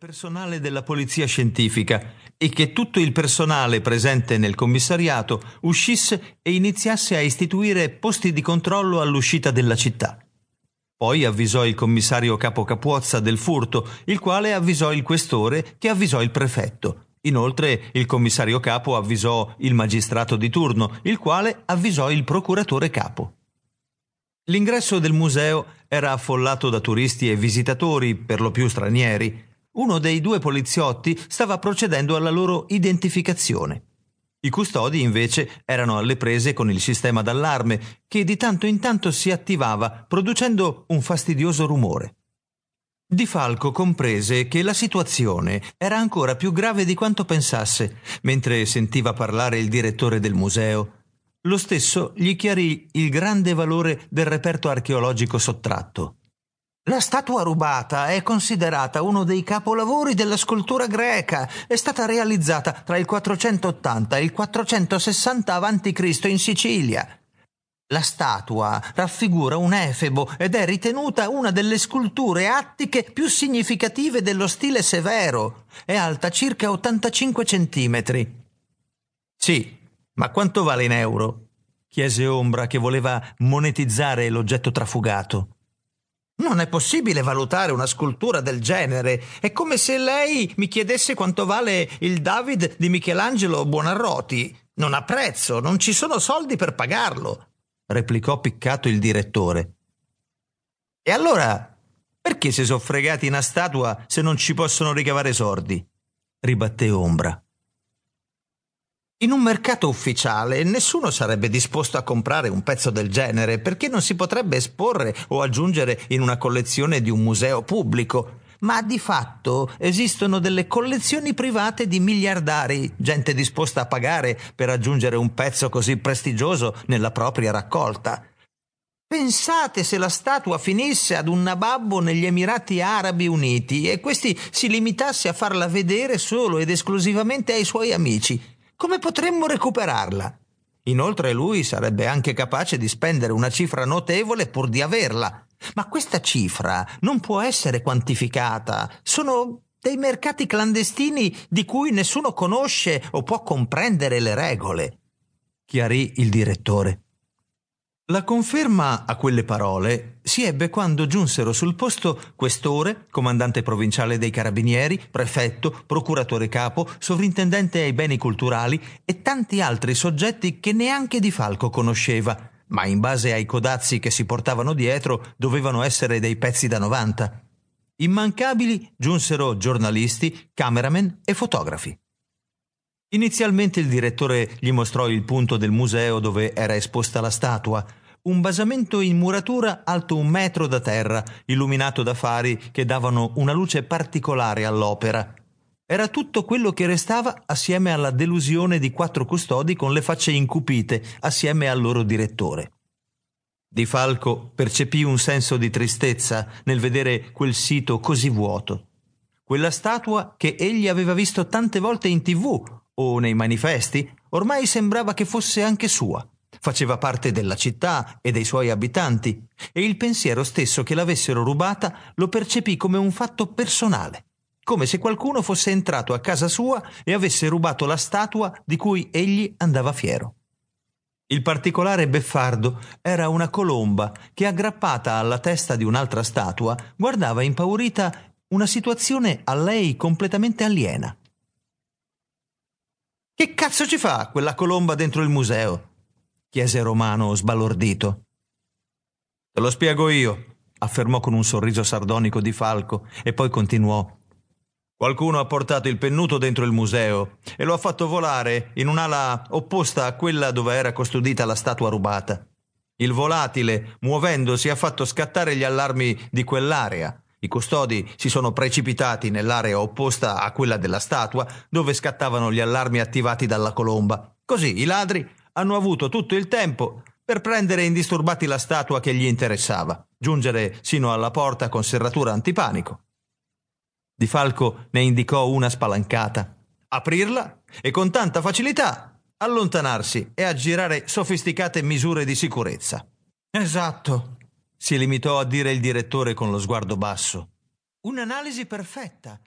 personale della polizia scientifica e che tutto il personale presente nel commissariato uscisse e iniziasse a istituire posti di controllo all'uscita della città. Poi avvisò il commissario capo Capuozza del furto, il quale avvisò il questore che avvisò il prefetto. Inoltre il commissario capo avvisò il magistrato di turno, il quale avvisò il procuratore capo. L'ingresso del museo era affollato da turisti e visitatori, per lo più stranieri, uno dei due poliziotti stava procedendo alla loro identificazione. I custodi invece erano alle prese con il sistema d'allarme che di tanto in tanto si attivava producendo un fastidioso rumore. Di Falco comprese che la situazione era ancora più grave di quanto pensasse mentre sentiva parlare il direttore del museo. Lo stesso gli chiarì il grande valore del reperto archeologico sottratto. La statua rubata è considerata uno dei capolavori della scultura greca. È stata realizzata tra il 480 e il 460 a.C. in Sicilia. La statua raffigura un efebo ed è ritenuta una delle sculture attiche più significative dello stile severo. È alta circa 85 centimetri. Sì, ma quanto vale in euro? chiese Ombra che voleva monetizzare l'oggetto trafugato. Non è possibile valutare una scultura del genere. È come se lei mi chiedesse quanto vale il David di Michelangelo Buonarroti. Non ha prezzo, non ci sono soldi per pagarlo, replicò piccato il direttore. E allora, perché si sono fregati una statua se non ci possono ricavare sordi? ribatté Ombra. In un mercato ufficiale nessuno sarebbe disposto a comprare un pezzo del genere perché non si potrebbe esporre o aggiungere in una collezione di un museo pubblico. Ma di fatto esistono delle collezioni private di miliardari, gente disposta a pagare per aggiungere un pezzo così prestigioso nella propria raccolta. Pensate se la statua finisse ad un nababbo negli Emirati Arabi Uniti e questi si limitasse a farla vedere solo ed esclusivamente ai suoi amici. Come potremmo recuperarla? Inoltre lui sarebbe anche capace di spendere una cifra notevole pur di averla. Ma questa cifra non può essere quantificata. Sono dei mercati clandestini di cui nessuno conosce o può comprendere le regole, chiarì il direttore. La conferma a quelle parole si ebbe quando giunsero sul posto questore, comandante provinciale dei carabinieri, prefetto, procuratore capo, sovrintendente ai beni culturali e tanti altri soggetti che neanche Di Falco conosceva, ma in base ai codazzi che si portavano dietro dovevano essere dei pezzi da 90. Immancabili giunsero giornalisti, cameraman e fotografi. Inizialmente il direttore gli mostrò il punto del museo dove era esposta la statua, un basamento in muratura alto un metro da terra, illuminato da fari che davano una luce particolare all'opera. Era tutto quello che restava assieme alla delusione di quattro custodi con le facce incupite assieme al loro direttore. Di Falco percepì un senso di tristezza nel vedere quel sito così vuoto. Quella statua che egli aveva visto tante volte in tv o nei manifesti ormai sembrava che fosse anche sua faceva parte della città e dei suoi abitanti, e il pensiero stesso che l'avessero rubata lo percepì come un fatto personale, come se qualcuno fosse entrato a casa sua e avesse rubato la statua di cui egli andava fiero. Il particolare beffardo era una colomba che, aggrappata alla testa di un'altra statua, guardava impaurita una situazione a lei completamente aliena. Che cazzo ci fa quella colomba dentro il museo? Chiese Romano sbalordito. Te lo spiego io, affermò con un sorriso sardonico di Falco e poi continuò. Qualcuno ha portato il pennuto dentro il museo e lo ha fatto volare in un'ala opposta a quella dove era custodita la statua rubata. Il volatile, muovendosi, ha fatto scattare gli allarmi di quell'area. I custodi si sono precipitati nell'area opposta a quella della statua, dove scattavano gli allarmi attivati dalla colomba. Così i ladri hanno avuto tutto il tempo per prendere indisturbati la statua che gli interessava, giungere sino alla porta con serratura antipanico. Di Falco ne indicò una spalancata, aprirla e con tanta facilità allontanarsi e aggirare sofisticate misure di sicurezza. Esatto, si limitò a dire il direttore con lo sguardo basso. Un'analisi perfetta